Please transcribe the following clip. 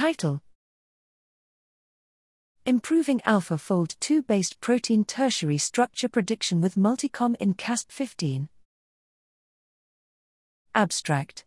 Title Improving AlphaFold 2 based protein tertiary structure prediction with Multicom in CAST15. Abstract